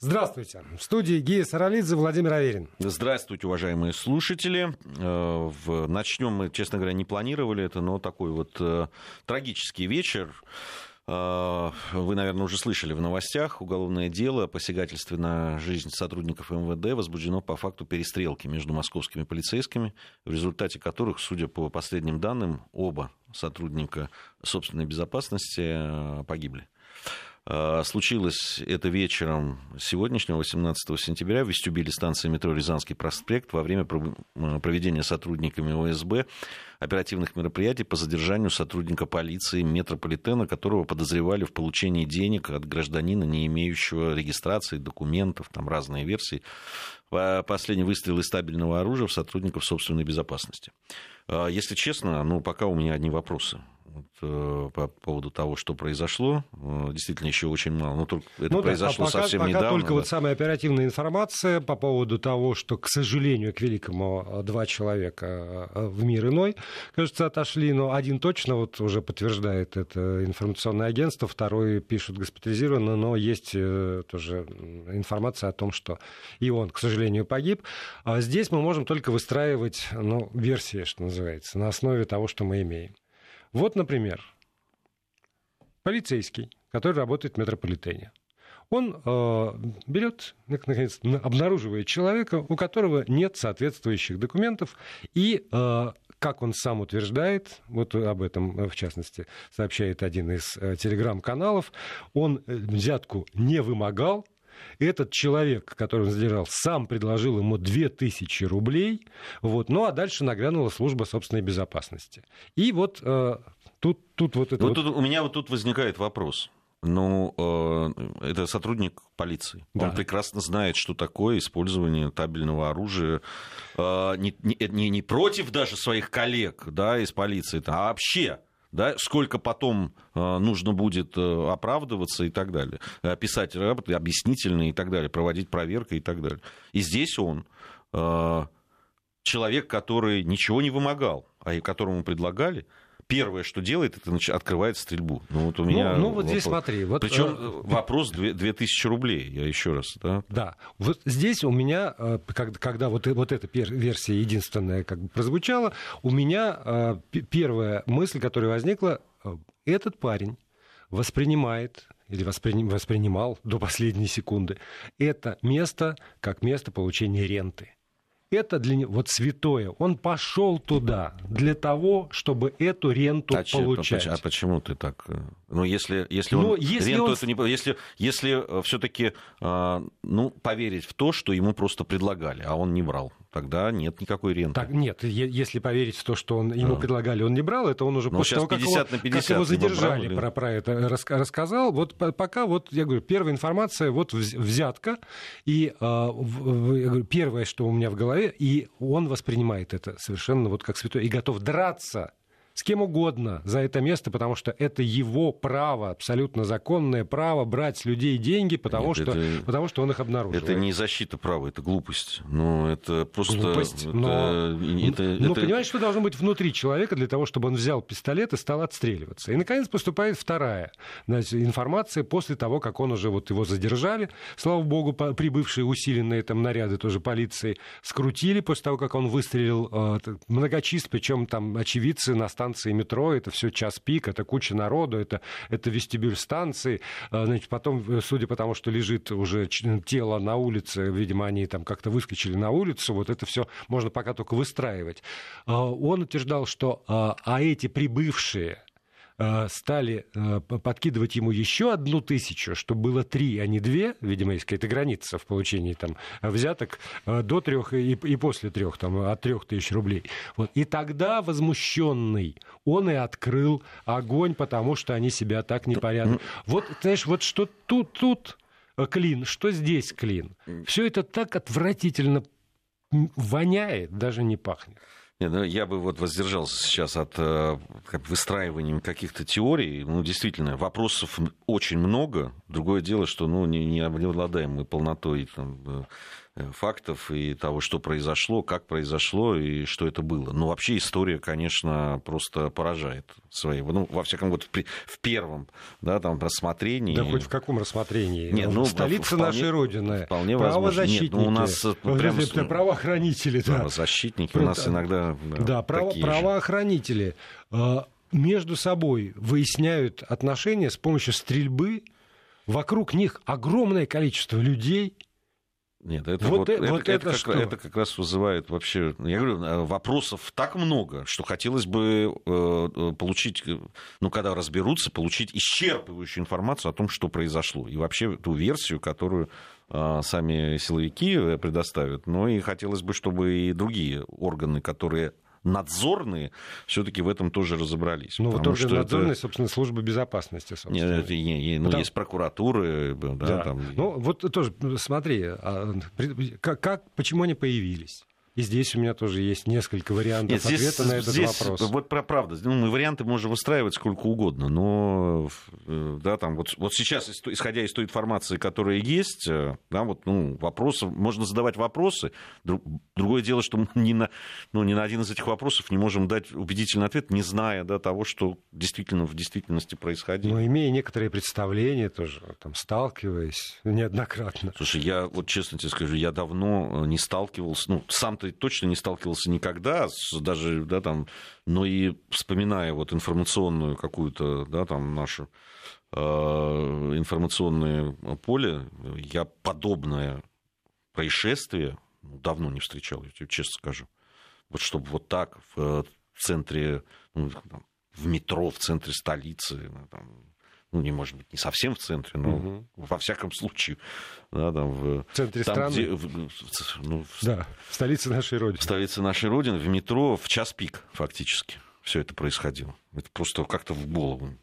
Здравствуйте. В студии Гия Саралидзе, Владимир Аверин. Здравствуйте, уважаемые слушатели. Э, начнем мы, честно говоря, не планировали это, но такой вот э, трагический вечер. Э, вы, наверное, уже слышали в новостях. Уголовное дело о посягательстве на жизнь сотрудников МВД возбуждено по факту перестрелки между московскими полицейскими, в результате которых, судя по последним данным, оба сотрудника собственной безопасности погибли. А, случилось это вечером сегодняшнего, 18 сентября, в вестибюле станции метро Рязанский проспект во время проведения сотрудниками ОСБ оперативных мероприятий по задержанию сотрудника полиции метрополитена, которого подозревали в получении денег от гражданина, не имеющего регистрации, документов, там разные версии. Последний выстрел из стабильного оружия в сотрудников собственной безопасности. А, если честно, ну, пока у меня одни вопросы э, по поводу того, что произошло. Э, действительно, еще очень мало. Но только это ну, произошло да, а пока, совсем пока недавно. только да. вот самая оперативная информация по поводу того, что, к сожалению, к великому э, два человека в мир иной, кажется, отошли. Но один точно вот уже подтверждает это информационное агентство, второй пишут госпитализировано, но есть тоже информация о том, что и он, к сожалению, погиб. А здесь мы можем только выстраивать ну, версии, что называется, на основе того, что мы имеем. Вот, например, полицейский, который работает в метрополитене. Он э, берет, наконец, обнаруживает человека, у которого нет соответствующих документов, и, э, как он сам утверждает, вот об этом, в частности, сообщает один из э, телеграм-каналов, он э, взятку не вымогал, этот человек, который он задержал, сам предложил ему 2000 рублей, вот, ну а дальше нагрянула служба собственной безопасности. И вот э, тут, тут вот это... Вот, вот... Тут, у меня вот тут возникает вопрос. Ну, э, это сотрудник полиции. Да. Он прекрасно знает, что такое использование табельного оружия э, не, не, не против даже своих коллег да, из полиции, а вообще да, сколько потом э, нужно будет э, оправдываться и так далее, э, писать рапорты объяснительные и так далее, проводить проверку и так далее. И здесь он человек, который ничего не вымогал, а которому предлагали, первое, что делает, это открывает стрельбу. Ну вот у ну, меня. Ну, ну вот вопрос. здесь смотри. Вот, Причем э... вопрос 2000 рублей, я еще раз. Да, да. вот здесь у меня, э, когда, вот, вот эта версия единственная как бы прозвучала, у меня э, первая мысль, которая возникла, э, этот парень воспринимает или воспринимал до последней секунды это место как место получения ренты это для него вот святое. Он пошел туда для того, чтобы эту ренту а получать. Че, а почему ты так? Э, ну, если, если он если ренту он... эту не... Если, если э, все-таки э, ну, поверить в то, что ему просто предлагали, а он не брал тогда нет никакой ренты. Так, нет, если поверить в то, что он, ему а. предлагали, он не брал, это он уже Но после того, как, 50 его, на 50 как его задержали, про, про это рассказал. Вот пока, вот я говорю, первая информация, вот взятка, и э, первое, что у меня в голове, и он воспринимает это совершенно вот как святое, и готов драться с кем угодно за это место, потому что это его право, абсолютно законное право брать с людей деньги, потому, Нет, что, это, потому что он их обнаружил. Это не защита права, это глупость. Ну, это просто... Глупость, это, но... Это, ну, это... понимаешь, что должно быть внутри человека для того, чтобы он взял пистолет и стал отстреливаться. И, наконец, поступает вторая значит, информация после того, как он уже вот его задержали. Слава богу, прибывшие усиленные там наряды тоже полиции скрутили после того, как он выстрелил э, многочисленные, причем там очевидцы на станции станции метро, это все час пик, это куча народу, это, это вестибюль станции. А, значит, потом, э, судя по тому, что лежит уже тело на улице, видимо, они там как-то выскочили на улицу, вот это все можно пока только выстраивать. А, он утверждал, что а, а эти прибывшие Э, стали э, подкидывать ему еще одну тысячу, чтобы было три, а не две, видимо, есть какая-то граница в получении там взяток э, до трех и, и после трех, там, от трех тысяч рублей. Вот. И тогда возмущенный он и открыл огонь, потому что они себя так непорядно. Вот, знаешь, вот что тут, тут клин, что здесь клин. Все это так отвратительно воняет, даже не пахнет. Нет, ну, я бы вот воздержался сейчас от э, как, выстраивания каких-то теорий. Ну, действительно, вопросов очень много. Другое дело, что ну, не, не обладаем мы полнотой там, Э, фактов и того, что произошло, как произошло и что это было. Но вообще история, конечно, просто поражает своей. Ну, во всяком вот в первом да, там, рассмотрении. Да хоть в каком рассмотрении? Нет, ну, Столица вполне, нашей Родины. Вполне правозащитники. Нет, ну, у нас прям, это, правоохранители. Да. Правозащитники у нас иногда Да, да право, правоохранители э, между собой выясняют отношения с помощью стрельбы. Вокруг них огромное количество людей – нет, это вот, вот, это, вот это, это, как, это как раз вызывает вообще... Я говорю, э, вопросов так много, что хотелось бы э, э, получить, ну, когда разберутся, получить исчерпывающую информацию о том, что произошло. И вообще ту версию, которую сами силовики предоставят. Но и хотелось бы, чтобы и другие органы, которые надзорные все-таки в этом тоже разобрались. Ну, вот органы надзорные, это... собственно, служба безопасности, собственно. Нет, это, не, не, ну, там... есть прокуратуры, да, да. Там... Ну, вот тоже, смотри, а, как, как, почему они появились? И здесь у меня тоже есть несколько вариантов Нет, здесь, ответа на этот здесь, вопрос. Вот про правда. Ну, мы варианты можем выстраивать сколько угодно, но э, да, там, вот, вот сейчас, исходя из той информации, которая есть, э, да, вот, ну, вопросы, можно задавать вопросы. Другое дело, что мы ни на, ну, ни на один из этих вопросов не можем дать убедительный ответ, не зная да, того, что действительно в действительности происходило. Но имея некоторые представления тоже, там, сталкиваясь неоднократно. Слушай, я вот честно тебе скажу, я давно не сталкивался, ну, сам-то точно не сталкивался никогда, даже, да, там, но и вспоминая вот информационную какую-то, да, там, нашу э, информационное поле, я подобное происшествие давно не встречал, я тебе честно скажу. Вот чтобы вот так в центре, ну, в метро, в центре столицы, там, ну, не может быть, не совсем в центре, но угу. во всяком случае, да, там, в, в центре там, страны. Где, в, ну, в, да, в столице нашей Родины. В столице нашей Родины, в метро в час пик фактически все это происходило. Это просто как-то в голову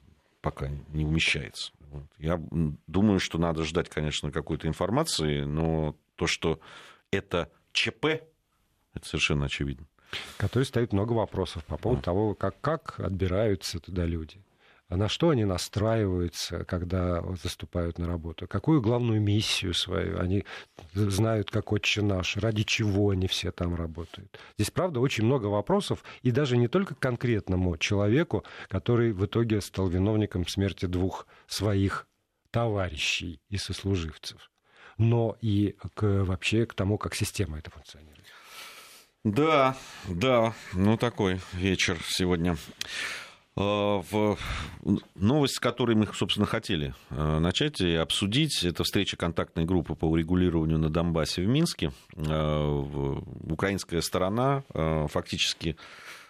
пока не умещается. Вот. Я думаю, что надо ждать, конечно, какой-то информации, но то, что это ЧП, это совершенно очевидно. Который ставит много вопросов по поводу а. того, как, как отбираются туда люди. А на что они настраиваются, когда заступают на работу, какую главную миссию свою они знают, как отче наш, ради чего они все там работают. Здесь, правда, очень много вопросов, и даже не только к конкретному человеку, который в итоге стал виновником смерти двух своих товарищей и сослуживцев, но и к, вообще к тому, как система это функционирует. Да, да, ну такой вечер сегодня. Э, в новость, с которой мы, собственно, хотели э, начать и обсудить, это встреча контактной группы по урегулированию на Донбассе в Минске. Э, украинская сторона фактически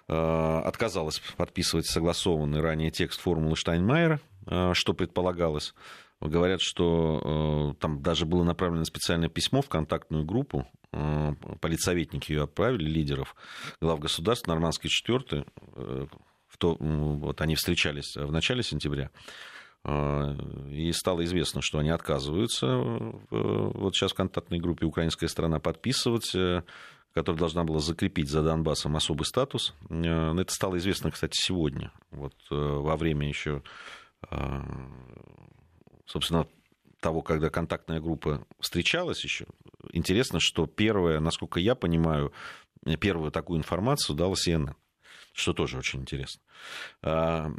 отказалась подписывать согласованный ранее текст формулы Штайнмайера, что предполагалось. Говорят, что там даже было направлено специальное письмо в контактную группу, политсоветники ее отправили, лидеров глав государств, нормандской четвертой, в то, вот они встречались в начале сентября, а, и стало известно, что они отказываются вот сейчас в контактной группе украинская сторона подписывать, э, которая должна была закрепить за Донбассом особый статус. Э, это стало известно, кстати, сегодня, вот э, во время еще, собственно, того, когда контактная группа встречалась еще. Интересно, что первое, насколько я понимаю, первую такую информацию дала CNN что тоже очень интересно. А,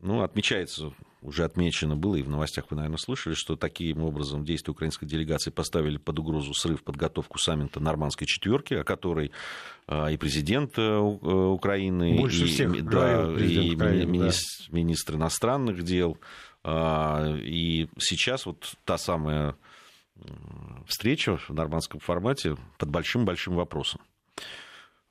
ну, отмечается, уже отмечено было, и в новостях вы, наверное, слышали, что таким образом действия украинской делегации поставили под угрозу срыв подготовку саммита нормандской четверки, о которой а, и президент э, Украины, Больше и, всех да, и Украины, министр, да. министр иностранных дел. А, и сейчас вот та самая встреча в нормандском формате под большим-большим вопросом.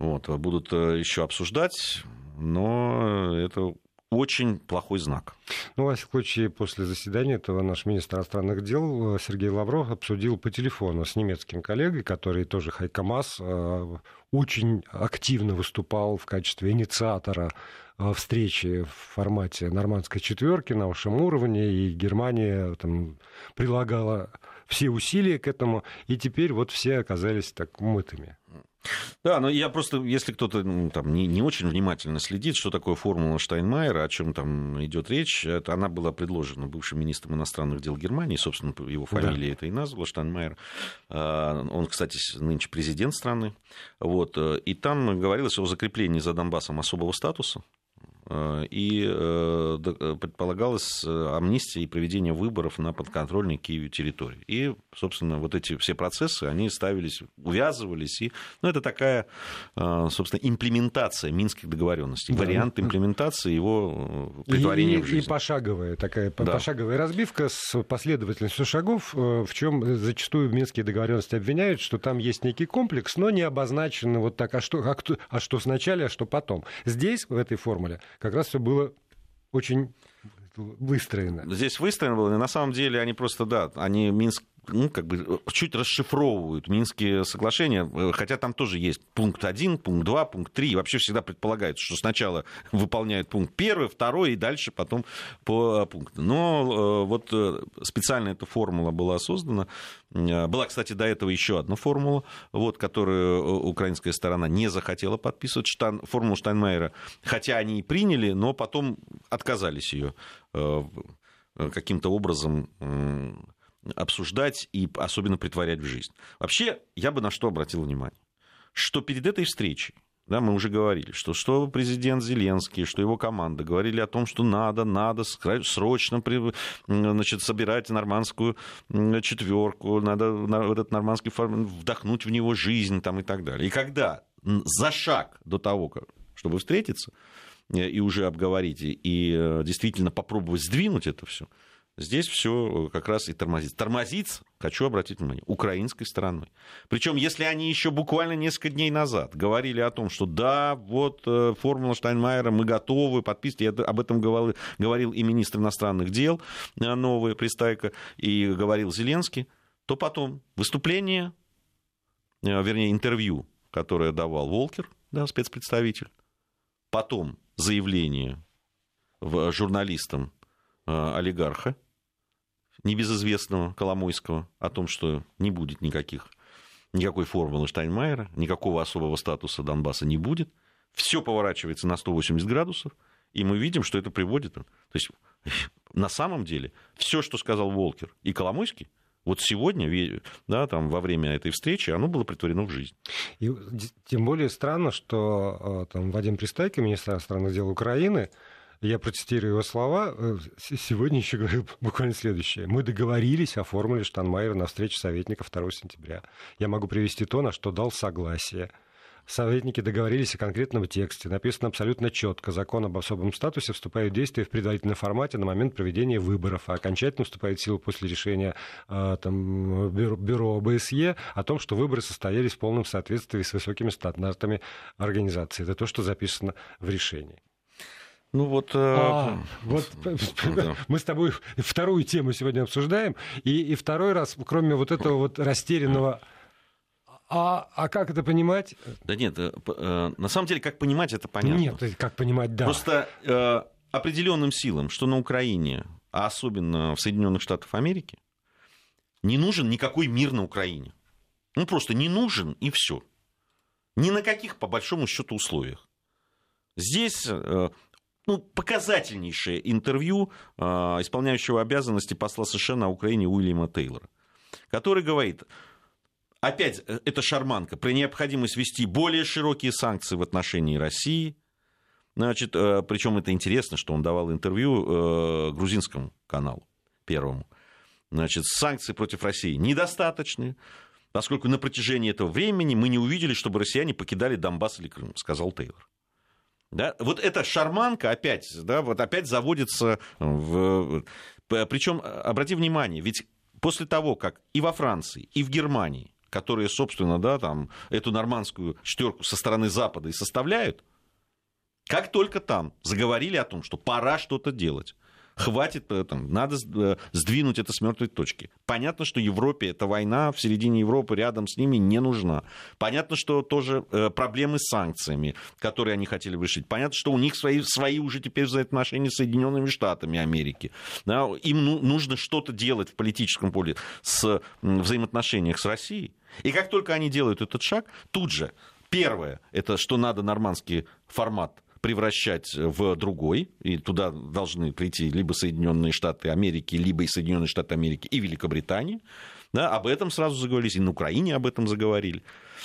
Вот, будут э, еще обсуждать, но это очень плохой знак. Ну, во всяком случае, после заседания этого наш министр иностранных дел э, Сергей Лавров обсудил по телефону с немецким коллегой, который тоже Хайкамас, э, очень активно выступал в качестве инициатора встречи в формате нормандской четверки на высшем уровне, и Германия там, прилагала все усилия к этому, и теперь вот все оказались так умытыми. Да, но я просто, если кто-то ну, там, не, не очень внимательно следит, что такое формула Штайнмайера, о чем там идет речь, это она была предложена бывшим министром иностранных дел Германии, собственно, его фамилия да. это и назвала Штайнмайер. А, он, кстати, нынче президент страны. Вот, э, и там говорилось о закреплении за Донбассом особого статуса и э, э, предполагалась амнистия и проведение выборов на подконтрольной Киеве территории. И, собственно, вот эти все процессы, они ставились, увязывались. И, ну, это такая, собственно, имплементация минских договоренностей, да. вариант имплементации его притворения и, в жизнь. И пошаговая такая да. пошаговая разбивка с последовательностью шагов, в чем зачастую минские договоренности обвиняют, что там есть некий комплекс, но не обозначено вот так, а что, а, кто, а что сначала, а что потом. Здесь, в этой формуле, как раз все было очень выстроено. Здесь выстроено было, на самом деле они просто, да, они Минск ну, как бы чуть расшифровывают Минские соглашения, э, хотя там тоже есть пункт 1, пункт 2, пункт 3, и вообще всегда предполагается, что сначала выполняют пункт 1, 2 и дальше потом по пунктам. Но э, вот э, специально эта формула была создана. Была, кстати, до этого еще одна формула, вот, которую украинская сторона не захотела подписывать, Штан, формулу Штайнмайера, хотя они и приняли, но потом отказались ее каким-то образом обсуждать и особенно притворять в жизнь. Вообще, я бы на что обратил внимание? Что перед этой встречей, да, мы уже говорили, что, что президент Зеленский, что его команда говорили о том, что надо, надо срочно значит, собирать нормандскую четверку, надо этот нормандский формат вдохнуть в него жизнь там, и так далее. И когда за шаг до того, чтобы встретиться э, и уже обговорить, и э, действительно попробовать сдвинуть это все, Здесь все э, как раз и тормозится. Тормозится, хочу обратить внимание, украинской стороной. Причем, если они еще буквально несколько дней назад говорили о том, что да, вот э, формула Штайнмайера, мы готовы подписывать, я об этом говорил, говорил и министр иностранных дел э, новый, Пристайко, и говорил Зеленский, то потом выступление, вернее, интервью, которое давал Волкер, да, спецпредставитель, потом заявление журналистам олигарха, небезызвестного Коломойского о том, что не будет никаких, никакой формулы Штайнмайера, никакого особого статуса Донбасса не будет. Все поворачивается на 180 градусов, и мы видим, что это приводит... То есть на самом деле все, что сказал Волкер и Коломойский, вот сегодня, да, там, во время этой встречи, оно было притворено в жизнь. И тем более странно, что э, там, Вадим Пристайко, министр иностранных дел Украины, я процитирую его слова. Э, сегодня еще говорил буквально следующее. Мы договорились о формуле Штанмайера на встрече советников 2 сентября. Я могу привести то, на что дал согласие. Советники договорились о конкретном тексте. Написано абсолютно четко. Закон об особом статусе вступает в действие в предварительном формате на момент проведения выборов, а окончательно вступает в силу после решения э, там, бюро, бюро ОБСЕ о том, что выборы состоялись в полном соответствии с высокими стандартами организации. Это то, что записано в решении. Ну вот, э, а, вот да. мы с тобой вторую тему сегодня обсуждаем, и, и второй раз, кроме вот этого вот растерянного а, а как это понимать? Да нет, э, э, на самом деле, как понимать, это понятно. Нет, как понимать, да. Просто э, определенным силам, что на Украине, а особенно в Соединенных Штатах Америки, не нужен никакой мир на Украине. Ну, просто не нужен, и все. Ни на каких, по большому счету, условиях. Здесь ну, показательнейшее интервью э, исполняющего обязанности посла США на Украине Уильяма Тейлора, который говорит, опять, э, это шарманка, при необходимости ввести более широкие санкции в отношении России, значит, э, причем это интересно, что он давал интервью э, грузинскому каналу, первому, значит, санкции против России недостаточны, поскольку на протяжении этого времени мы не увидели, чтобы россияне покидали Донбасс или Крым, сказал Тейлор. Да? Вот эта шарманка опять, да, вот опять заводится в... Причем, обрати внимание, ведь после того, как и во Франции, и в Германии, которые, собственно, да, там, эту нормандскую четверку со стороны Запада и составляют, как только там заговорили о том, что пора что-то делать, хватит, э, там, надо э, сдвинуть это с мертвой точки. Понятно, что Европе эта война в середине Европы рядом с ними не нужна. Понятно, что тоже э, проблемы с санкциями, которые они хотели решить. Понятно, что у них свои, свои уже теперь взаимоотношения с Соединенными Штатами Америки. Да, им ну, нужно что-то делать в политическом поле с взаимоотношениях с Россией. И как только они делают этот шаг, тут же Первое, это что надо нормандский формат превращать в другой, и туда должны прийти либо Соединенные Штаты Америки, либо и Соединенные Штаты Америки и Великобритания. Да, об этом сразу заговорились, и на Украине об этом заговорили.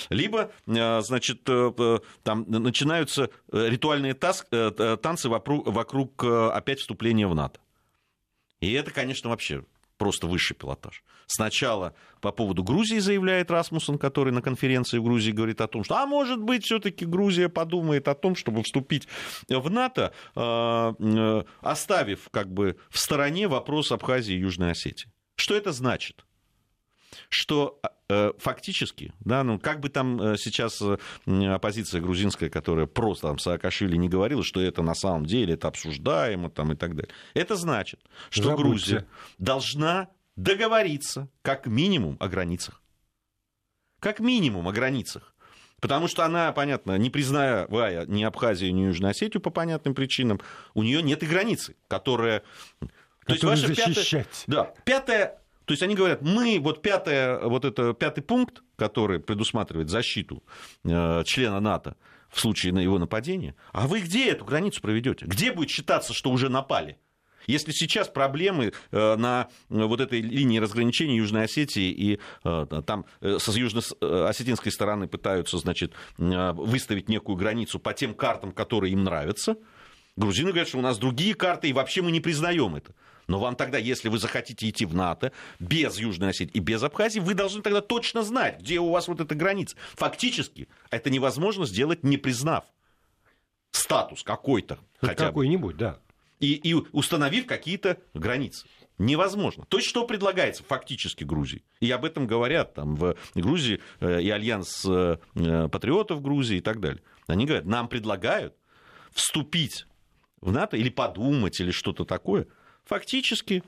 Либо, значит, там начинаются ритуальные танцы вокруг опять вступления в НАТО. И это, конечно, вообще просто высший пилотаж. Сначала по поводу Грузии заявляет Расмуссен, который на конференции в Грузии говорит о том, что, а может быть, все-таки Грузия подумает о том, чтобы вступить в НАТО, оставив как бы в стороне вопрос Абхазии и Южной Осетии. Что это значит? Что э, фактически, да, ну, как бы там э, сейчас э, оппозиция грузинская, которая просто там Саакашвили не говорила, что это на самом деле, это обсуждаемо там и так далее. Это значит, что Забудьте. Грузия должна договориться как минимум о границах. Как минимум о границах. Потому что она, понятно, не призная ни Абхазию, ни Южную Осетию по понятным причинам, у нее нет и границы, которая... То есть ваша защищать. Пятая, да, пятая то есть они говорят, мы, вот, пятое, вот это пятый пункт, который предусматривает защиту э, члена НАТО в случае на его нападения, а вы где эту границу проведете? Где будет считаться, что уже напали? Если сейчас проблемы э, на вот этой линии разграничения Южной Осетии и э, там с южно-осетинской стороны пытаются, значит, выставить некую границу по тем картам, которые им нравятся, грузины говорят, что у нас другие карты, и вообще мы не признаем это. Но вам тогда, если вы захотите идти в НАТО без Южной Осетии и без Абхазии, вы должны тогда точно знать, где у вас вот эта граница. Фактически это невозможно сделать, не признав статус какой-то. Хотя Какой-нибудь, да. И, и установив какие-то границы. Невозможно. То есть, что предлагается фактически Грузии? И об этом говорят там в Грузии э, и Альянс э, патриотов Грузии и так далее. Они говорят, нам предлагают вступить в НАТО или подумать, или что-то такое – фактически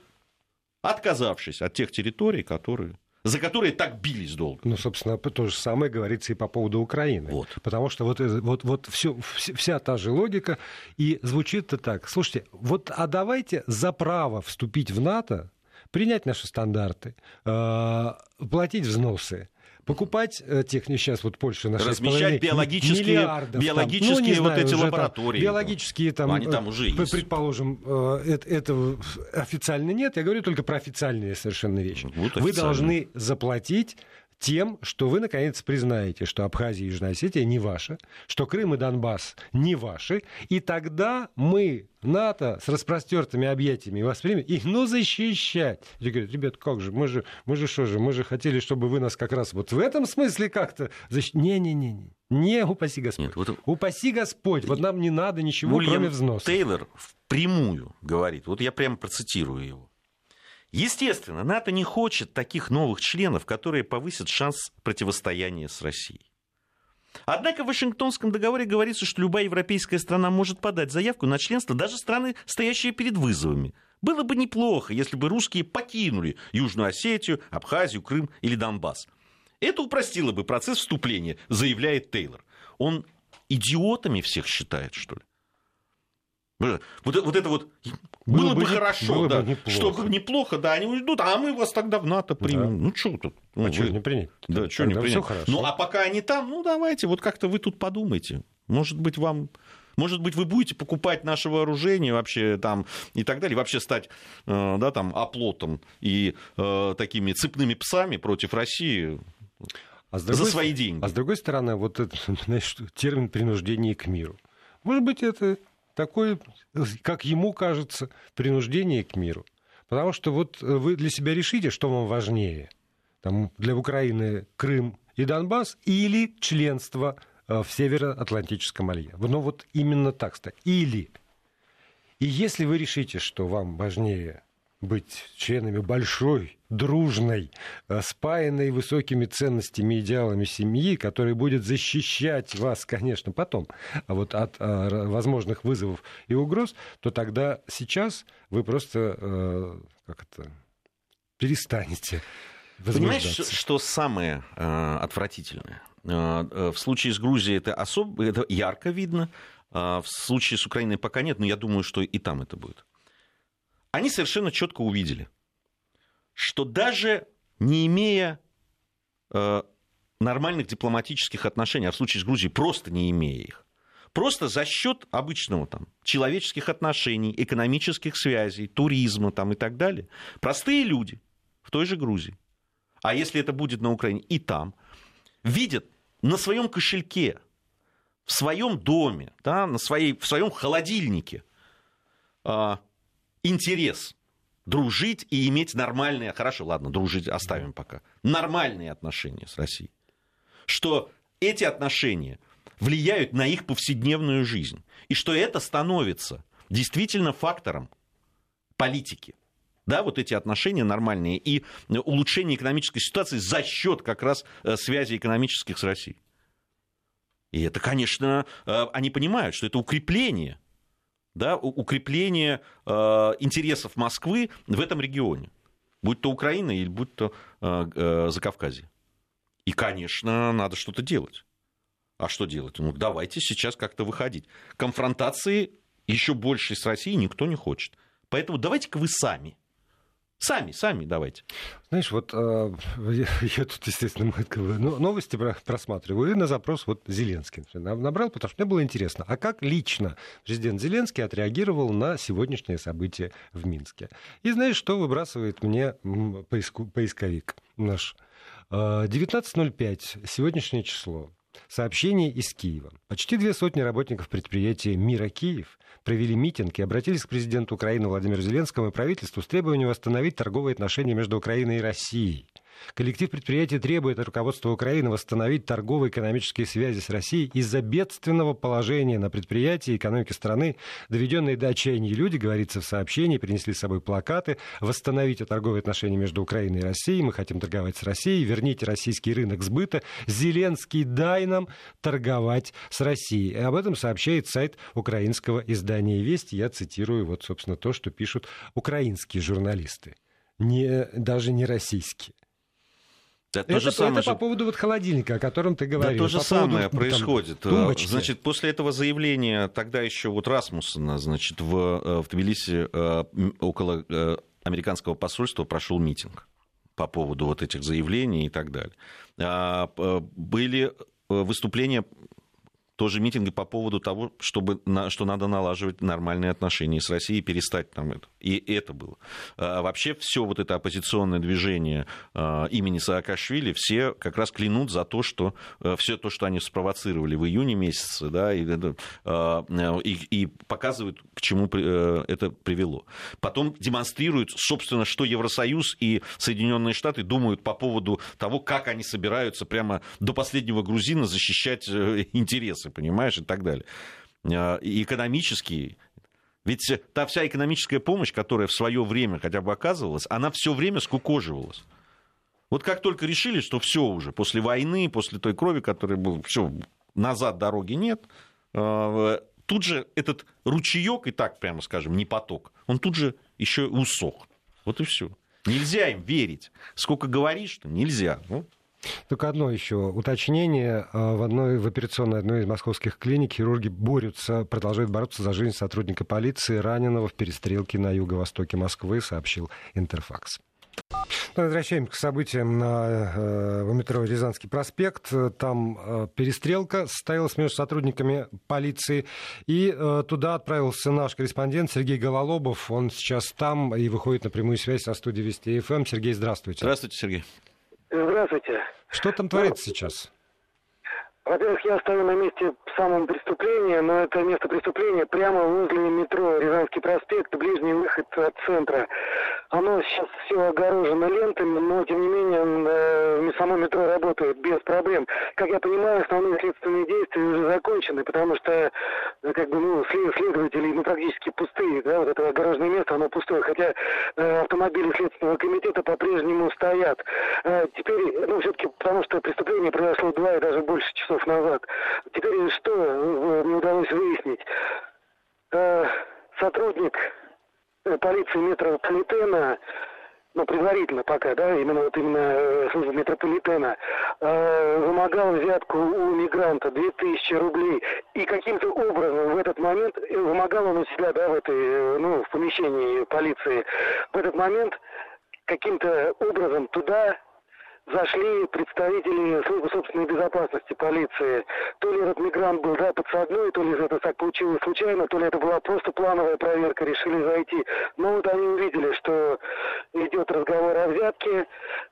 отказавшись от тех территорий, которые за которые так бились долго. Ну, собственно, то же самое говорится и по поводу Украины. Вот. Потому что вот, вот, вот всё, вся та же логика, и звучит это так. Слушайте, вот а давайте за право вступить в НАТО, принять наши стандарты, э, платить взносы, покупать э, технику, сейчас вот Польша на Размещать биологические, биологические там, ну, вот знаю, эти лаборатории. Там, биологические там, Они там уже есть. предположим, э, этого официально нет, я говорю только про официальные совершенно вещи. Вот Вы должны заплатить тем, что вы, наконец, признаете, что Абхазия и Южная Осетия не ваша, что Крым и Донбасс не ваши, и тогда мы, НАТО, с распростертыми объятиями воспримем их, ну, защищать. И говорят, ребят, как же, мы же, мы же что же, мы же хотели, чтобы вы нас как раз вот в этом смысле как-то защитили. Не-не-не, не упаси Господь. Нет, вот... Упаси Господь, вот нам не надо ничего, Уильям кроме взноса. Тейлор впрямую говорит, вот я прямо процитирую его. Естественно, НАТО не хочет таких новых членов, которые повысят шанс противостояния с Россией. Однако в Вашингтонском договоре говорится, что любая европейская страна может подать заявку на членство, даже страны, стоящие перед вызовами. Было бы неплохо, если бы русские покинули Южную Осетию, Абхазию, Крым или Донбасс. Это упростило бы процесс вступления, заявляет Тейлор. Он идиотами всех считает, что ли? Вот, вот это вот было, было бы, хорошо, было да, бы неплохо. чтобы неплохо, да, они уйдут, а мы вас тогда в НАТО примем. Да. Ну что тут? Ну, а что не принять? Да, что не принять? Ну а пока они там, ну давайте, вот как-то вы тут подумайте. Может быть, вам может быть, вы будете покупать наше вооружение вообще там и так далее, вообще стать э, да, там, оплотом и э, такими цепными псами против России а с другой, за свои деньги. А с другой стороны, вот этот знаешь, термин принуждение к миру. Может быть, это такое, как ему кажется, принуждение к миру. Потому что вот вы для себя решите, что вам важнее. Там, для Украины Крым и Донбасс или членство э, в Североатлантическом альянсе. Но вот именно так стоит. Или. И если вы решите, что вам важнее быть членами большой, дружной, э, спаянной высокими ценностями, идеалами семьи, которая будет защищать вас, конечно, потом, а вот от а, возможных вызовов и угроз, то тогда сейчас вы просто э, как это, перестанете Понимаешь, что самое э, отвратительное? Э, в случае с Грузией это особо это ярко видно, в случае с Украиной пока нет, но я думаю, что и там это будет они совершенно четко увидели, что даже не имея э, нормальных дипломатических отношений, а в случае с Грузией просто не имея их. Просто за счет обычного там, человеческих отношений, экономических связей, туризма там, и так далее. Простые люди в той же Грузии. А если это будет на Украине и там, видят на своем кошельке, в своем доме, да, на своей, в своем холодильнике э, интерес дружить и иметь нормальные, хорошо, ладно, дружить оставим пока, нормальные отношения с Россией. Что эти отношения влияют на их повседневную жизнь. И что это становится действительно фактором политики. Да, вот эти отношения нормальные и улучшение экономической ситуации за счет как раз э, связи экономических с Россией. И это, конечно, э, они понимают, что это укрепление, да, укрепление э, интересов Москвы в этом регионе, будь то Украина или будь то Закавказье. И, конечно, надо что-то делать. А что делать? Ну, давайте сейчас как-то выходить. Конфронтации еще больше с Россией никто не хочет. Поэтому давайте-ка вы сами. Сами, сами давайте. Знаешь, вот э, я, я тут, естественно, ну, новости просматриваю, и на запрос вот Зеленский набрал, потому что мне было интересно, а как лично президент Зеленский отреагировал на сегодняшнее событие в Минске? И знаешь, что выбрасывает мне поиску, поисковик наш? 19.05, э, сегодняшнее число. Сообщение из Киева. Почти две сотни работников предприятия «Мира Киев» провели митинг и обратились к президенту Украины Владимиру Зеленскому и правительству с требованием восстановить торговые отношения между Украиной и Россией. Коллектив предприятий требует от руководства Украины восстановить торговые экономические связи с Россией из-за бедственного положения на предприятии и экономике страны. Доведенные до отчаяния люди, говорится в сообщении, принесли с собой плакаты «Восстановите торговые отношения между Украиной и Россией. Мы хотим торговать с Россией. Верните российский рынок сбыта. Зеленский, дай нам торговать с Россией». И об этом сообщает сайт украинского издания «Вести». Я цитирую вот, собственно, то, что пишут украинские журналисты. Не, даже не российские. Да, то это, же самое это же... по поводу вот холодильника, о котором ты говорил. Да, то же по самое поводу, происходит. Там, значит, после этого заявления тогда еще вот Расмуссона, значит, в, э, в Тбилиси э, около э, американского посольства прошел митинг по поводу вот этих заявлений и так далее. А, были выступления тоже митинги по поводу того, чтобы, что надо налаживать нормальные отношения с Россией и перестать там это. И это было. А вообще все вот это оппозиционное движение а, имени Саакашвили, все как раз клянут за то, что а, все то, что они спровоцировали в июне месяце, да, и, а, и, и показывают, к чему э, это привело. Потом демонстрируют, собственно, что Евросоюз и Соединенные Штаты думают по поводу того, как они собираются прямо до последнего грузина защищать э, интересы понимаешь, и так далее. А, и экономические. Ведь та вся экономическая помощь, которая в свое время хотя бы оказывалась, она все время скукоживалась. Вот как только решили, что все уже, после войны, после той крови, которая была, все, назад дороги нет, а, тут же этот ручеек, и так прямо скажем, не поток, он тут же еще усох. Вот и все. Нельзя им верить. Сколько говоришь, что нельзя. Ну, только одно еще уточнение. А, в одной в операционной одной из московских клиник хирурги борются, продолжают бороться за жизнь сотрудника полиции, раненого в перестрелке на юго-востоке Москвы, сообщил Интерфакс. Ну, возвращаемся к событиям на, э, в метро Рязанский проспект. Там э, перестрелка состоялась между сотрудниками полиции. И э, туда отправился наш корреспондент Сергей Гололобов. Он сейчас там и выходит на прямую связь со студией Вести ФМ. Сергей, здравствуйте. Здравствуйте, Сергей. Здравствуйте. Что там творится ну, сейчас? Во-первых, я стою на месте самого преступления, но это место преступления прямо возле метро Рязанский проспект, ближний выход от центра. Оно сейчас все огорожено лентами, но тем не менее э, само метро работает без проблем. Как я понимаю, основные следственные действия уже закончены, потому что э, как бы, ну, следователи ну, практически пустые, да, вот это огороженное место, оно пустое, хотя э, автомобили Следственного комитета по-прежнему стоят. Э, теперь, ну, все-таки потому что преступление произошло два и даже больше часов назад. Теперь что э, мне удалось выяснить? Э, сотрудник Э, полиции метрополитена, ну, предварительно пока, да, именно вот именно э, служба метрополитена, э, вымогал взятку у мигранта 2000 рублей. И каким-то образом в этот момент, э, вымогал он у себя, да, в этой, ну, в помещении полиции, в этот момент каким-то образом туда зашли представители службы собственной безопасности полиции. То ли этот мигрант был да, подсадной, то ли это так получилось случайно, то ли это была просто плановая проверка, решили зайти. Но вот они увидели, что идет разговор о взятке.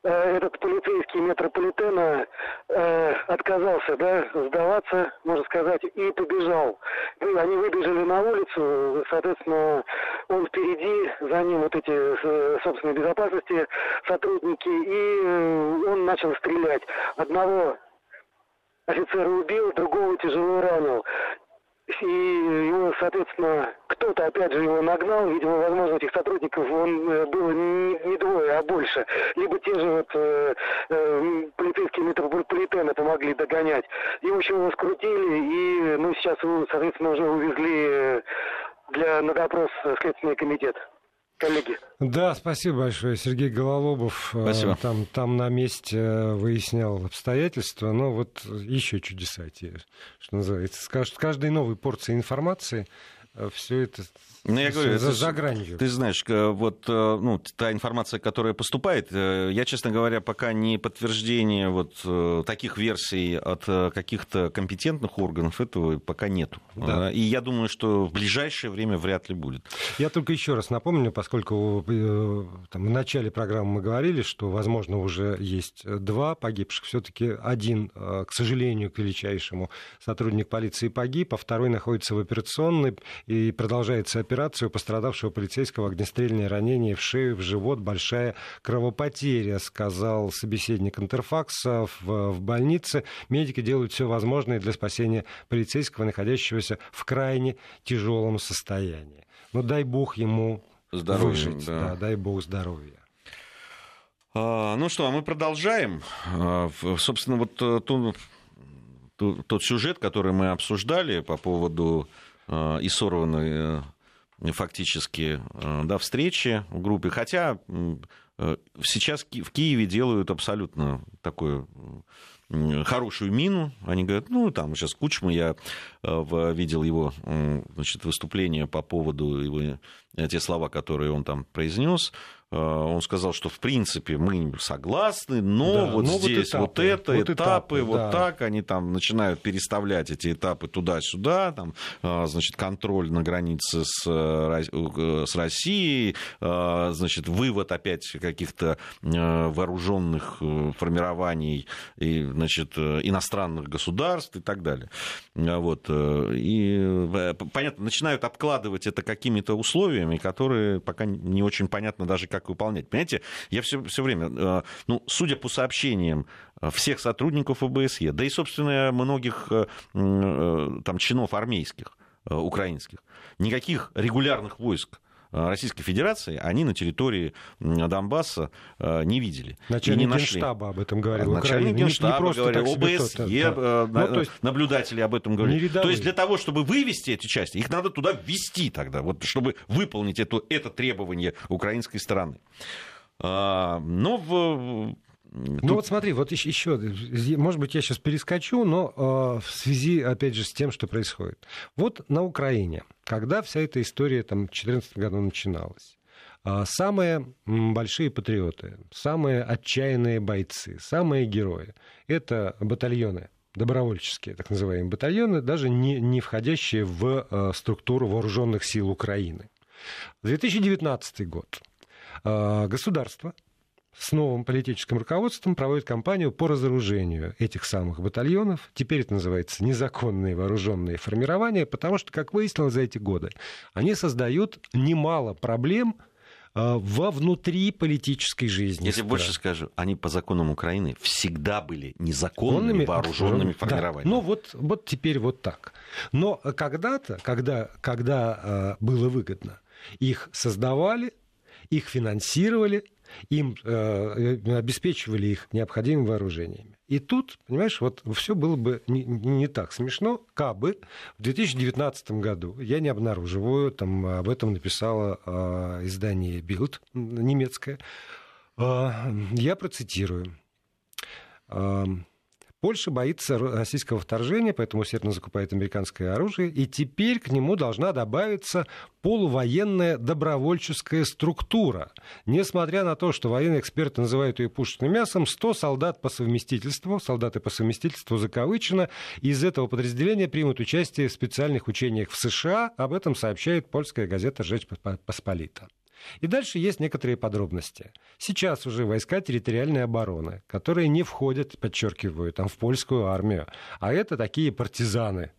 Э, этот полицейский метрополитена э, отказался да, сдаваться, можно сказать, и побежал. Они выбежали на улицу, соответственно, он впереди, за ним вот эти э, собственной безопасности сотрудники, и начал стрелять. Одного офицера убил, другого тяжело ранил. И его, соответственно, кто-то, опять же, его нагнал. Видимо, возможно, этих сотрудников он э, было не, не двое, а больше. Либо те же вот э, э, полицейские метрополитены помогли догонять. И, в общем, его скрутили, и, ну, сейчас его, соответственно, уже увезли для на допрос Следственный комитет коллеги. Да, спасибо большое. Сергей Гололобов э, спасибо. Там, там на месте э, выяснял обстоятельства. Но вот еще чудеса те, что называется. С каждой новой порции информации все это ну, я говорю, за, за гранью. Ты знаешь, вот ну, та информация, которая поступает, я, честно говоря, пока не подтверждение вот таких версий от каких-то компетентных органов этого пока нету. Да. И я думаю, что в ближайшее время вряд ли будет. Я только еще раз напомню, поскольку э, там, в начале программы мы говорили, что, возможно, уже есть два погибших, все-таки один, э, к сожалению, к величайшему, сотрудник полиции погиб, а второй находится в операционной и продолжается операцию пострадавшего полицейского огнестрельное ранение в шею, в живот, большая кровопотеря, сказал собеседник Интерфакса в, в больнице. Медики делают все возможное для спасения полицейского, находящегося в крайне тяжелом состоянии. Ну, дай бог ему здоровья, выжить. Да. да, дай бог здоровья. А, ну что, а мы продолжаем. А, собственно, вот э, тот, тот сюжет, который мы обсуждали по поводу и сорванной фактически э, да, встречи в группе. Хотя э, сейчас в Киеве делают абсолютно такую хорошую мину. Они говорят, ну, там сейчас Кучма, я э, видел его значит, выступление по поводу его, те слова, которые он там произнес. Э, он сказал, что в принципе мы согласны, но да, вот но здесь вот, этапы, вот это, вот этапы, этапы вот да. так, они там начинают переставлять эти этапы туда-сюда, там, э, значит, контроль на границе с, э, с Россией, значит, вывод опять каких-то вооруженных формирований и, значит, иностранных государств и так далее. Вот. И, понятно, начинают обкладывать это какими-то условиями, которые пока не очень понятно даже, как как выполнять. Понимаете, я все, все время, э, ну, судя по сообщениям э, всех сотрудников ОБСЕ, да и, собственно, многих э, там чинов армейских, украинских, никаких регулярных войск Российской Федерации они на территории Донбасса не видели. Начальник и не нашли. Генштаба об этом говорил. Начальник Украины. Генштаба не, не говорил, ОБСЕ, да. ну, есть, наблюдатели об этом говорили. То есть для того, чтобы вывести эти части, их надо туда ввести тогда, вот, чтобы выполнить это, это требование украинской стороны. А, но в Тут... Ну вот смотри, вот еще, еще, может быть, я сейчас перескочу, но э, в связи, опять же, с тем, что происходит. Вот на Украине, когда вся эта история там в 2014 году начиналась, э, самые большие патриоты, самые отчаянные бойцы, самые герои — это батальоны добровольческие, так называемые батальоны, даже не, не входящие в э, структуру вооруженных сил Украины. 2019 год. Э, государство с новым политическим руководством проводит кампанию по разоружению этих самых батальонов. Теперь это называется незаконные вооруженные формирования, потому что, как выяснилось за эти годы, они создают немало проблем а, во внутри политической жизни. Если больше скажу, они по законам Украины всегда были незаконными вооруженными формированиями. Да. Ну вот, вот теперь вот так. Но когда-то, когда, когда э, было выгодно, их создавали, их финансировали, им э, обеспечивали их необходимыми вооружениями. И тут, понимаешь, вот все было бы не, не так смешно, кабы в 2019 году, я не обнаруживаю, там об этом написало э, издание Bild немецкое, э, я процитирую. Польша боится российского вторжения, поэтому усердно закупает американское оружие, и теперь к нему должна добавиться полувоенная добровольческая структура. Несмотря на то, что военные эксперты называют ее пушечным мясом, 100 солдат по совместительству, солдаты по совместительству закавычено, из этого подразделения примут участие в специальных учениях в США. Об этом сообщает польская газета «Жечь Посполита». И дальше есть некоторые подробности. Сейчас уже войска территориальной обороны, которые не входят, подчеркиваю, там, в польскую армию, а это такие партизаны,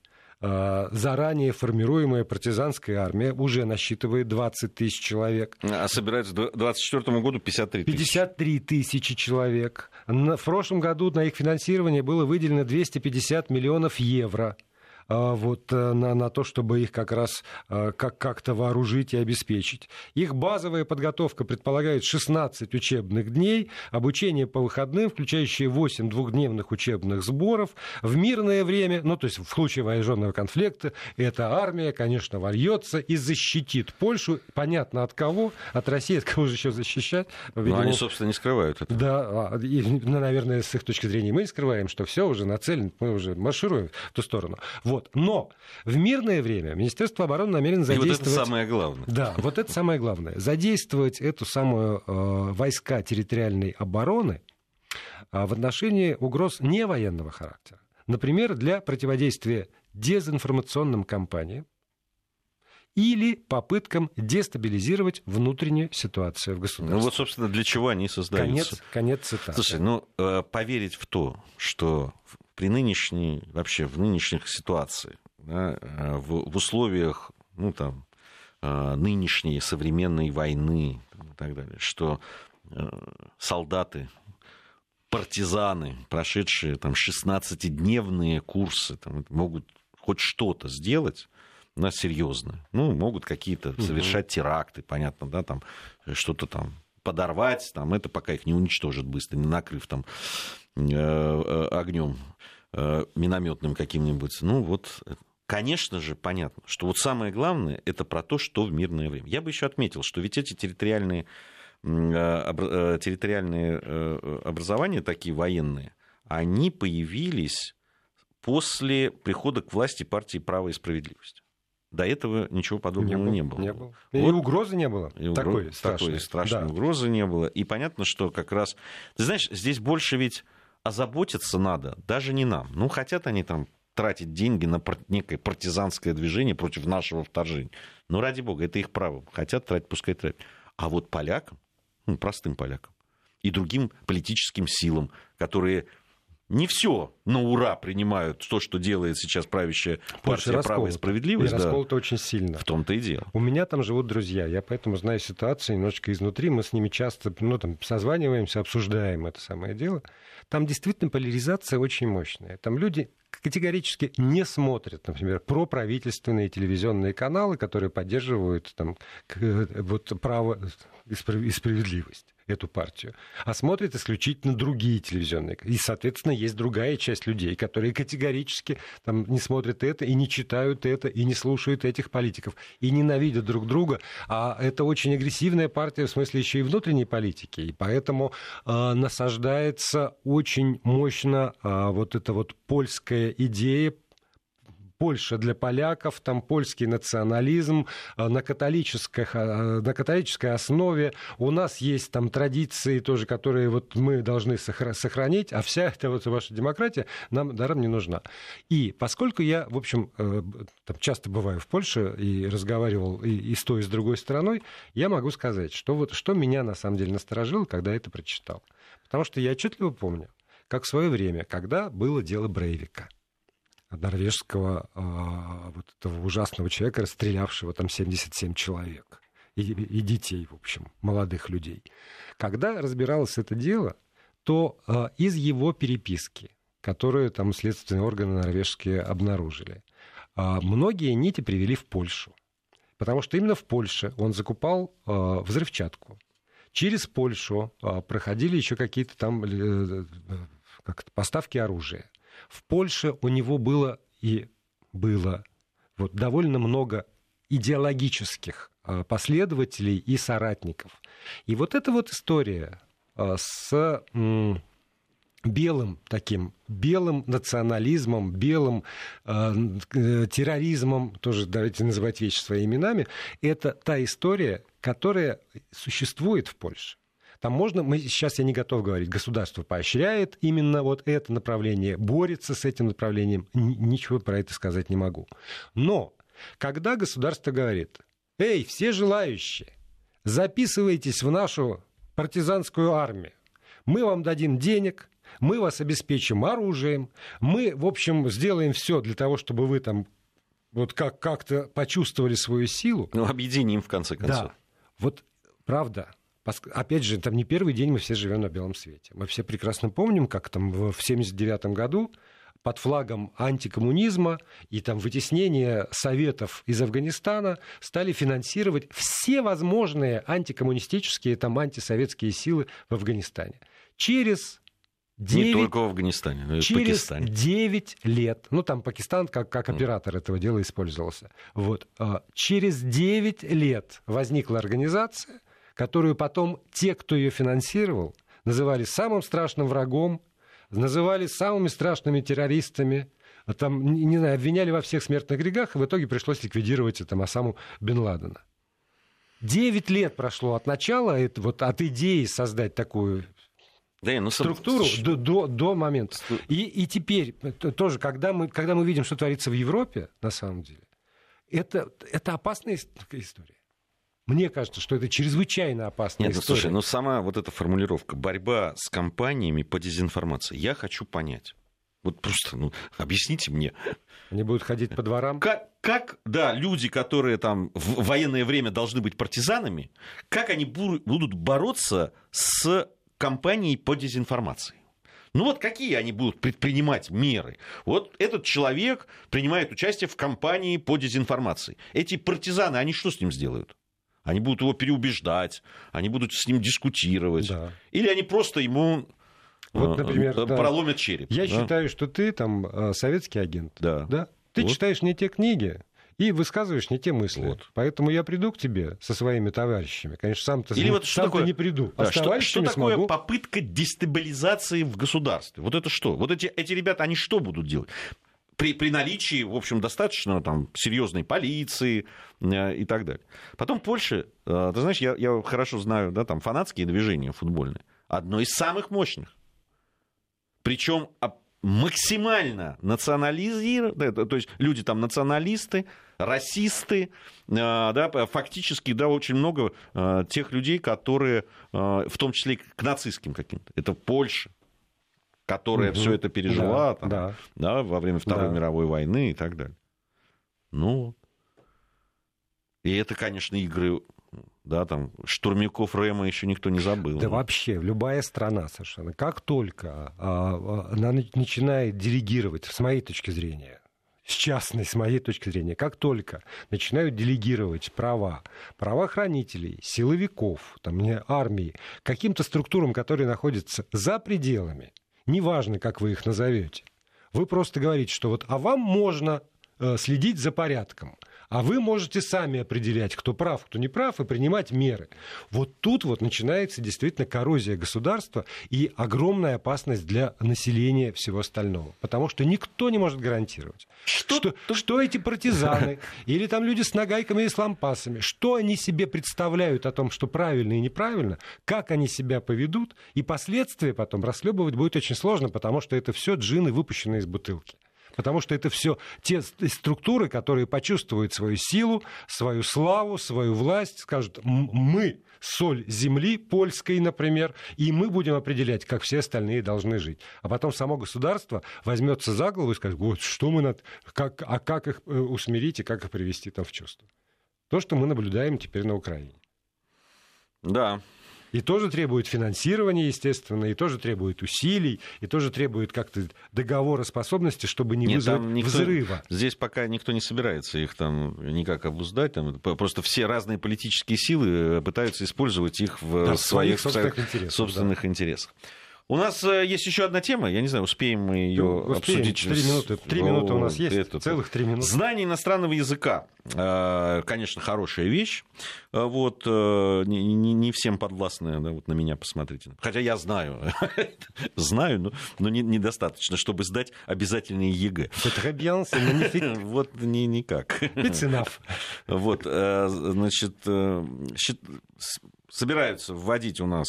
а, заранее формируемая партизанская армия уже насчитывает 20 тысяч человек. А собирается к 2024 году 53 тысячи. 53 тысячи человек. В прошлом году на их финансирование было выделено 250 миллионов евро. А, вот, э, на, на то, чтобы их как раз э, как, как-то вооружить и обеспечить. Их базовая подготовка предполагает 16 учебных дней, обучение по выходным, включающее 8 двухдневных учебных сборов. В мирное время, ну то есть в случае вооруженного конфликта, эта армия, конечно, вольется и защитит Польшу. Понятно от кого? От России, от кого же еще защищать? Ну, Видимо, Но они, собственно, не скрывают это. Да, а, и, ну, наверное, с их точки зрения мы не скрываем, что все уже нацелено, мы уже маршируем в ту сторону. Вот. Вот. Но в мирное время Министерство обороны намерено задействовать... И вот это самое главное. Да, вот это самое главное. Задействовать эту самую э, войска территориальной обороны э, в отношении угроз не военного характера. Например, для противодействия дезинформационным кампаниям, или попыткам дестабилизировать внутреннюю ситуацию в государстве. Ну вот, собственно, для чего они создаются. Конец, конец цитаты. Слушай, ну, э, поверить в то, что при нынешней, вообще в нынешних ситуациях, да, э, в, в условиях, ну, там, э, нынешней современной войны и так далее, что э, солдаты, партизаны, прошедшие там 16-дневные курсы, там, могут хоть что-то сделать, на серьезное. Ну, могут какие-то совершать теракты, понятно, да, там что-то там подорвать, там, это пока их не уничтожит быстро, не накрыв там огнем Э, минометным каким-нибудь. Ну вот, конечно же, понятно, что вот самое главное это про то, что в мирное время. Я бы еще отметил, что ведь эти территориальные, э, э, территориальные образования, такие военные, они появились после прихода к власти партии «Право и справедливость». До этого ничего подобного не, не было. Не было. И вот. угрозы не было. И такой, угроз, такой страшной да. угрозы не было. И понятно, что как раз... Ты знаешь, здесь больше ведь озаботиться надо даже не нам. Ну, хотят они там тратить деньги на некое партизанское движение против нашего вторжения. Ну, ради бога, это их право. Хотят тратить, пускай тратят. А вот полякам, ну, простым полякам, и другим политическим силам, которые не все на ура принимают то, что делает сейчас правящая партия «Право и справедливость». И да, расколото очень сильно. В том-то и дело. У меня там живут друзья, я поэтому знаю ситуацию немножечко изнутри. Мы с ними часто ну, там, созваниваемся, обсуждаем это самое дело. Там действительно поляризация очень мощная. Там люди категорически не смотрят, например, проправительственные телевизионные каналы, которые поддерживают там, вот, право и справедливость эту партию, а смотрят исключительно другие телевизионные. И, соответственно, есть другая часть людей, которые категорически там, не смотрят это, и не читают это, и не слушают этих политиков, и ненавидят друг друга. А это очень агрессивная партия, в смысле еще и внутренней политики. И поэтому э, насаждается очень мощно э, вот эта вот польская идея Польша для поляков, там польский национализм э, на, католической, э, на католической основе. У нас есть там традиции тоже, которые вот мы должны сохранить, а вся эта вот ваша демократия нам даром не нужна. И поскольку я, в общем, э, там часто бываю в Польше и разговаривал и, и с той, и с другой стороной, я могу сказать, что вот что меня на самом деле насторожило, когда это прочитал. Потому что я отчетливо помню, как в свое время, когда было дело Брейвика – норвежского а, вот этого ужасного человека, расстрелявшего там 77 человек. И, и детей, в общем, молодых людей. Когда разбиралось это дело, то а, из его переписки, которую там следственные органы норвежские обнаружили, а, многие нити привели в Польшу. Потому что именно в Польше он закупал взрывчатку. Через Польшу проходили еще какие-то там э, как поставки оружия в Польше у него было и было вот довольно много идеологических а, последователей и соратников. И вот эта вот история а, с белым таким, белым национализмом, белым э, терроризмом, тоже давайте называть вещи своими именами, это та история, которая существует в Польше. Там можно, мы, сейчас я не готов говорить, государство поощряет именно вот это направление, борется с этим направлением, ничего про это сказать не могу. Но когда государство говорит, эй, все желающие, записывайтесь в нашу партизанскую армию, мы вам дадим денег, мы вас обеспечим оружием, мы, в общем, сделаем все для того, чтобы вы там вот как- как-то почувствовали свою силу. Ну, объединим, в конце концов. Да, вот правда. Опять же, там не первый день мы все живем на белом свете. Мы все прекрасно помним, как там в 1979 году под флагом антикоммунизма и там вытеснения советов из Афганистана стали финансировать все возможные антикоммунистические, там антисоветские силы в Афганистане. Через 9, не только в Афганистане, но и в через Пакистане. 9 лет, ну там Пакистан как, как оператор этого дела использовался, вот, а, через 9 лет возникла организация, которую потом те, кто ее финансировал, называли самым страшным врагом, называли самыми страшными террористами, там, не знаю, обвиняли во всех смертных грехах, и в итоге пришлось ликвидировать там, Осаму Бен Ладена. Девять лет прошло от начала, это, вот, от идеи создать такую да, ну, структуру сам... до, до, до момента. И, и теперь тоже, когда мы, когда мы видим, что творится в Европе, на самом деле, это, это опасная история. Мне кажется, что это чрезвычайно опасная Нет, история. Ну, слушай, ну сама вот эта формулировка «борьба с компаниями по дезинформации», я хочу понять. Вот просто, ну, объясните мне. Они будут ходить по дворам? Как, как, да, люди, которые там в военное время должны быть партизанами, как они будут бороться с кампанией по дезинформации. Ну вот какие они будут предпринимать меры? Вот этот человек принимает участие в кампании по дезинформации. Эти партизаны, они что с ним сделают? Они будут его переубеждать, они будут с ним дискутировать. Да. Или они просто ему вот, э, например, проломят да. череп. Я да? считаю, что ты там э, советский агент. Да. да? Ты вот. читаешь не те книги, и высказываешь не те мысли. Вот. Поэтому я приду к тебе со своими товарищами. Конечно, сам-то, Или вот сам такое, не приду. Да, а что, что такое смогу... попытка дестабилизации в государстве? Вот это что? Вот эти, эти ребята, они что будут делать? При, при наличии, в общем, достаточно там, серьезной полиции э, и так далее. Потом Польша, э, ты знаешь, я, я хорошо знаю, да, там фанатские движения футбольные. Одно из самых мощных. Причем максимально национализированы, то есть люди там националисты, расисты, э, да, фактически, да, очень много тех людей, которые, в том числе к нацистским каким-то, это Польша, которая угу. все это пережила да, там, да. Да, во время Второй да. мировой войны и так далее. Ну, и это, конечно, игры да, там, штурмяков Рэма еще никто не забыл. Да вообще, любая страна совершенно, как только а, а, она начинает делегировать, с моей точки зрения, с частной, с моей точки зрения, как только начинают делегировать права правоохранителей, силовиков, там, армии, каким-то структурам, которые находятся за пределами, неважно, как вы их назовете, вы просто говорите, что вот, а вам можно э, следить за порядком – а вы можете сами определять, кто прав, кто не прав, и принимать меры. Вот тут вот начинается действительно коррозия государства и огромная опасность для населения всего остального. Потому что никто не может гарантировать, что, что, что эти партизаны или там люди с нагайками и с лампасами, что они себе представляют о том, что правильно и неправильно, как они себя поведут, и последствия потом расхлебывать будет очень сложно, потому что это все джины, выпущенные из бутылки. Потому что это все те структуры, которые почувствуют свою силу, свою славу, свою власть, скажут, мы соль земли польской, например, и мы будем определять, как все остальные должны жить. А потом само государство возьмется за голову и скажет, вот что мы над... Как, а как их э, усмирить и как их привести там в чувство. То, что мы наблюдаем теперь на Украине. Да, и тоже требует финансирования, естественно, и тоже требует усилий, и тоже требует как-то договора способности, чтобы не Нет, вызвать никто, взрыва. Здесь пока никто не собирается их там никак обуздать. Там, просто все разные политические силы э, пытаются использовать их в да, своих, своих собственных, интересах, собственных да. интересах. У нас э, есть еще одна тема, я не знаю, успеем мы ее успеем. обсудить. Три минуты, три минуты у нас есть, этот. целых три минуты. Знание иностранного языка, э, конечно, хорошая вещь. Э, вот, не, не всем подвластная, да, вот на меня посмотрите. Хотя я знаю, знаю, но, но не, недостаточно, чтобы сдать обязательные ЕГЭ. Вот не, никак. Вот, значит, собираются вводить у нас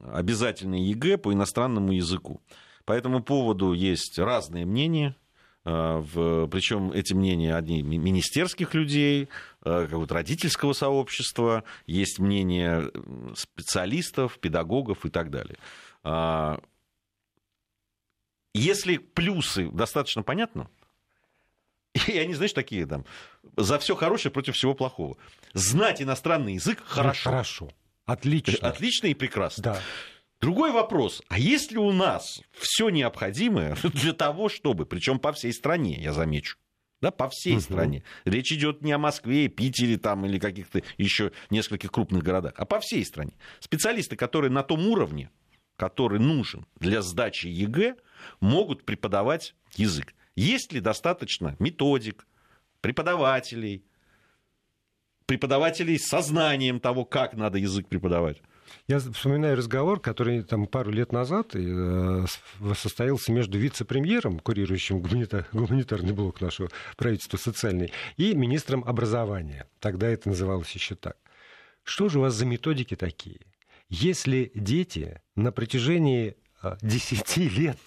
обязательный ЕГЭ по иностранному языку. По этому поводу есть разные мнения. Э, Причем эти мнения одни министерских людей, э, какого-то родительского сообщества, есть мнение специалистов, педагогов и так далее. А, если плюсы достаточно понятно, и они, знаешь, такие там, за все хорошее против всего плохого. Знать иностранный язык хорошо. Хорошо. Отлично. Отлично и прекрасно. Да. Другой вопрос, а есть ли у нас все необходимое для того, чтобы, причем по всей стране, я замечу, да, по всей угу. стране. Речь идет не о Москве, Питере там, или каких-то еще нескольких крупных городах, а по всей стране. Специалисты, которые на том уровне, который нужен для сдачи ЕГЭ, могут преподавать язык. Есть ли достаточно методик, преподавателей, преподавателей сознанием того, как надо язык преподавать. Я вспоминаю разговор, который там пару лет назад э, состоялся между вице-премьером, курирующим гуманитар, гуманитарный блок нашего правительства социальный, и министром образования. Тогда это называлось еще так. Что же у вас за методики такие? Если дети на протяжении 10 лет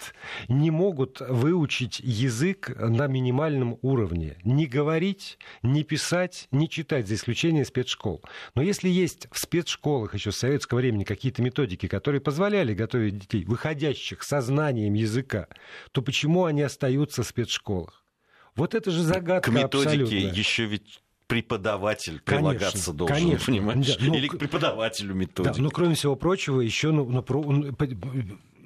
не могут выучить язык на минимальном уровне. Не говорить, не писать, не читать, за исключением спецшкол. Но если есть в спецшколах еще с советского времени какие-то методики, которые позволяли готовить детей, выходящих со знанием языка, то почему они остаются в спецшколах? Вот это же загадка К методике абсолютная. еще ведь преподаватель прилагаться конечно, должен, конечно. понимаешь? Да, ну, Или к преподавателю методики. Да, но кроме всего прочего, еще ну, ну,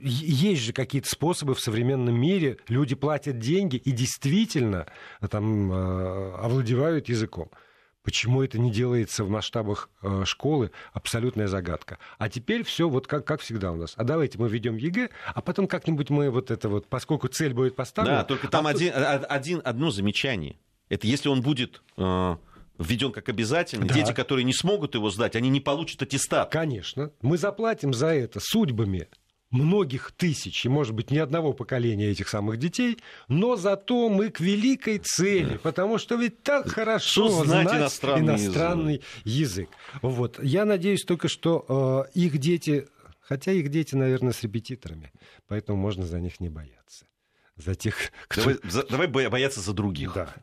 есть же какие-то способы в современном мире, люди платят деньги и действительно э, там э, овладевают языком. Почему это не делается в масштабах э, школы, абсолютная загадка. А теперь все вот как, как всегда у нас. А давайте мы ведем ЕГЭ, а потом как-нибудь мы вот это вот, поскольку цель будет поставлена... Да, только там а один, а, один, одно замечание. Это если он будет введен как обязательный, да. дети, которые не смогут его сдать, они не получат аттестат. Конечно. Мы заплатим за это судьбами многих тысяч, и, может быть, ни одного поколения этих самых детей, но зато мы к великой цели, потому что ведь так хорошо что знать, знать иностранный, иностранный язык. язык. Вот. Я надеюсь только, что э, их дети, хотя их дети, наверное, с репетиторами, поэтому можно за них не бояться. За тех, кто... Давай, за, давай бояться за других. Да.